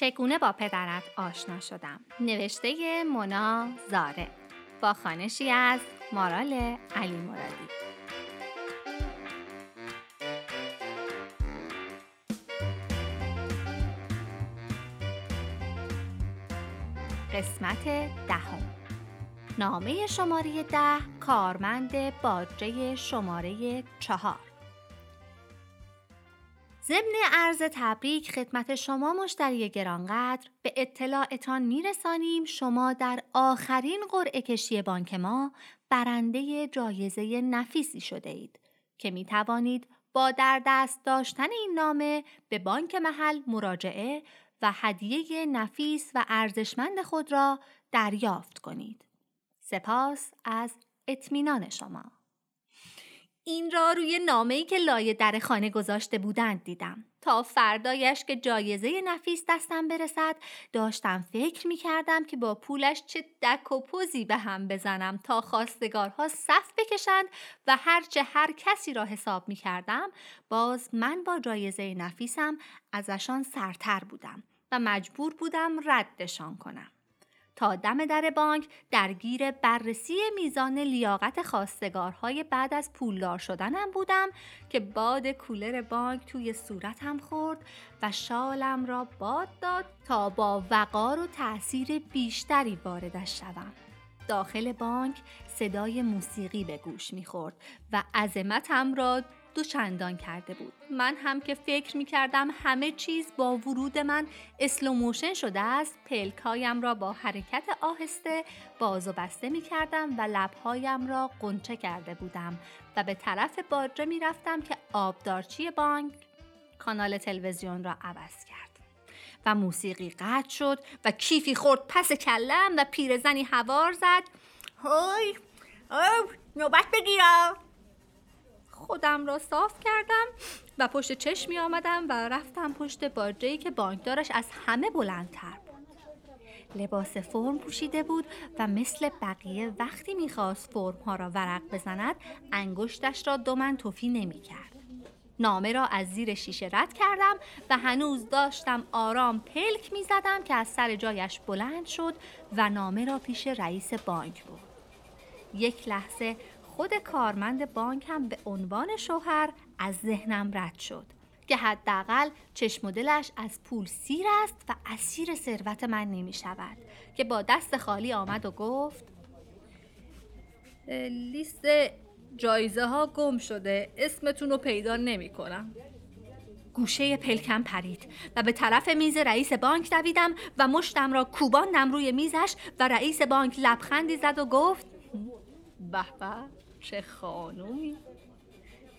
چگونه با پدرت آشنا شدم؟ نوشته مونا زاره با خانشی از مارال علی مرادی. قسمت دهم. نامه شماره ده کارمند باجه شماره چهار. ضمن عرض تبریک خدمت شما مشتری گرانقدر به اطلاعتان میرسانیم شما در آخرین قرعه کشی بانک ما برنده جایزه نفیسی شده اید که می توانید با در دست داشتن این نامه به بانک محل مراجعه و هدیه نفیس و ارزشمند خود را دریافت کنید. سپاس از اطمینان شما. این را روی نامه ای که لایه در خانه گذاشته بودند دیدم. تا فردایش که جایزه نفیس دستم برسد داشتم فکر می کردم که با پولش چه دک و پوزی به هم بزنم تا خواستگارها صف بکشند و هرچه هر کسی را حساب می کردم باز من با جایزه نفیسم ازشان سرتر بودم و مجبور بودم ردشان کنم. تا دم در بانک درگیر بررسی میزان لیاقت خواستگارهای بعد از پولدار شدنم بودم که باد کولر بانک توی صورتم خورد و شالم را باد داد تا با وقار و تأثیر بیشتری واردش شوم. داخل بانک صدای موسیقی به گوش می‌خورد و عظمتم را دو چندان کرده بود. من هم که فکر می کردم همه چیز با ورود من اسلوموشن شده است پلکایم را با حرکت آهسته باز و بسته می کردم و لبهایم را غنچه کرده بودم و به طرف باجه می رفتم که آبدارچی بانک کانال تلویزیون را عوض کرد. و موسیقی قطع شد و کیفی خورد پس کلم و پیرزنی هوار زد. های نوبت بگیرم خودم را صاف کردم و پشت چشمی آمدم و رفتم پشت باجهی که بانکدارش از همه بلندتر بود. لباس فرم پوشیده بود و مثل بقیه وقتی می‌خواست فرم ها را ورق بزند انگشتش را دو من توفی نمی کرد. نامه را از زیر شیشه رد کردم و هنوز داشتم آرام پلک می زدم که از سر جایش بلند شد و نامه را پیش رئیس بانک بود. یک لحظه خود کارمند بانک هم به عنوان شوهر از ذهنم رد شد. که حداقل چشم و دلش از پول سیر است و اسیر ثروت من نمی شود. که با دست خالی آمد و گفت لیست جایزه ها گم شده. اسمتون رو پیدا نمی کنم. گوشه پلکم پرید و به طرف میز رئیس بانک دویدم و مشتم را کوباندم روی میزش و رئیس بانک لبخندی زد و گفت به. چه خانومی.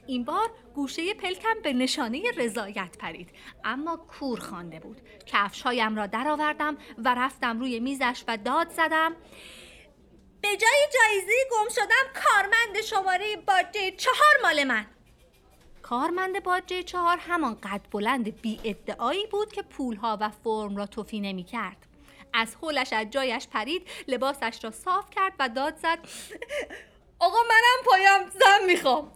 این بار گوشه پلکم به نشانه رضایت پرید اما کور خوانده بود. کفشهایم را درآوردم و رفتم روی میزش و داد زدم به جای جایزه گم شدم کارمند شماره باجه چهار مال من. کارمند باجه چهار همان قد بلند بی ادعایی بود که پولها و فرم را توفی نمی کرد. از حولش از جایش پرید لباسش را صاف کرد و داد زد آقا منم پایم زن می‌خوام.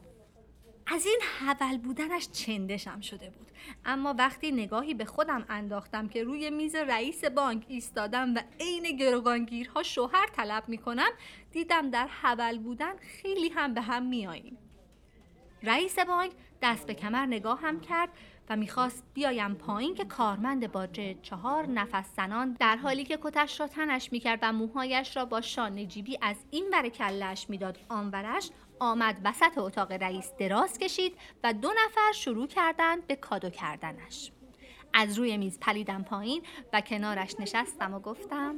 از این حول بودنش چندشم شده بود. اما وقتی نگاهی به خودم انداختم که روی میز رئیس بانک ایستادم و عین گروگانگیرها شوهر طلب می‌کنم دیدم در حول بودن خیلی هم به هم میاییم رئیس بانک دست به کمر نگاه هم کرد و می‌خواست بیایم پایین که کارمند باجه چهار نفس زنان در حالی که کتش را تنش می‌کرد و موهایش را با شانه جیبی از این بر کلش می‌داد. آنورش آمد وسط اتاق رئیس دراز کشید و دو نفر شروع کردند به کادو کردنش. از روی میز پلیدم پایین و کنارش نشستم و گفتم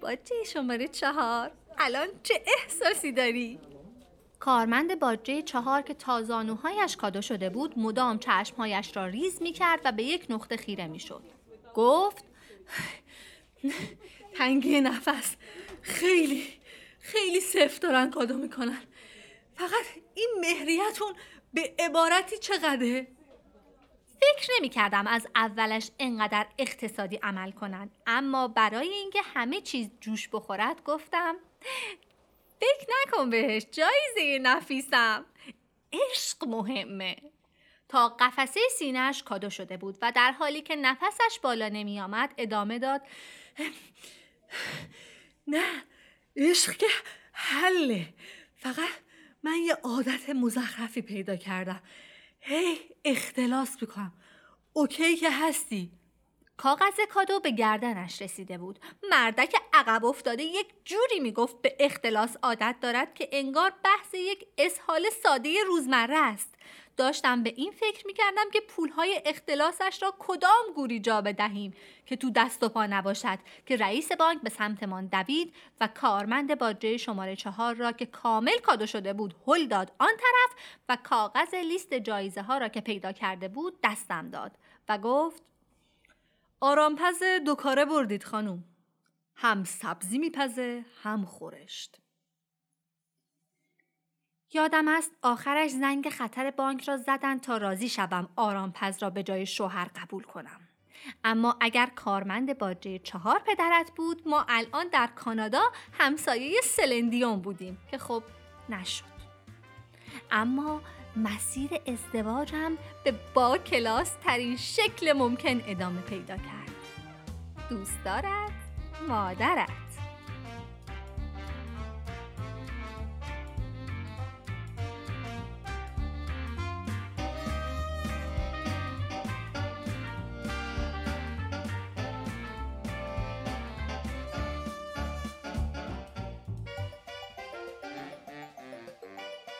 باجه شماره چهار. الان چه احساسی داری؟ کارمند باجه چهار که تازانوهایش کادو شده بود مدام چشمهایش را ریز می کرد و به یک نقطه خیره می شد. گفت تنگی نفس خیلی خیلی سفت دارن کادو می‌کنن فقط این مهریتون به عبارتی چقدره؟ فکر نمی کردم از اولش انقدر اقتصادی عمل کنند اما برای اینکه همه چیز جوش بخورد گفتم فکر نکن بهش جایزه نفیسم. عشق مهمه. تا قفسه سینهش کادو شده بود و در حالی که نفسش بالا نمی آمد ادامه داد نه عشق که حله. فقط من یه عادت مزخرفی پیدا کردم. هی اختلاس بکنم اوکی که هستی. کاغذ کادو به گردنش رسیده بود. مردک عقب افتاده یک جوری می‌گفت به اختلاس عادت دارد که انگار بحث یک اسهال ساده روزمره است. داشتم به این فکر می‌کردم که پولهای اختلاسش را کدام گوری جا بدهیم که تو دست و پا نباشد که رئیس بانک به سمتمان دوید و کارمند باجه شماره چهار را که کامل کادو شده بود هل داد آن طرف و کاغذ لیست جایزه ها را که پیدا کرده بود دستم داد و گفت آرامپز دو کاره بردید خانوم هم سبزی میپزه هم خورشت. یادم است آخرش زنگ خطر بانک را زدن تا راضی شوم آرامپز را به جای شوهر قبول کنم. اما اگر کارمند باجه چهار پدرت بود ما الان در کانادا همسایه سلندیون بودیم که خب نشد. اما مسیر ازدواجم به با کلاس ترین شکل ممکن ادامه پیدا کرد. دوست دارد؟ مادرت.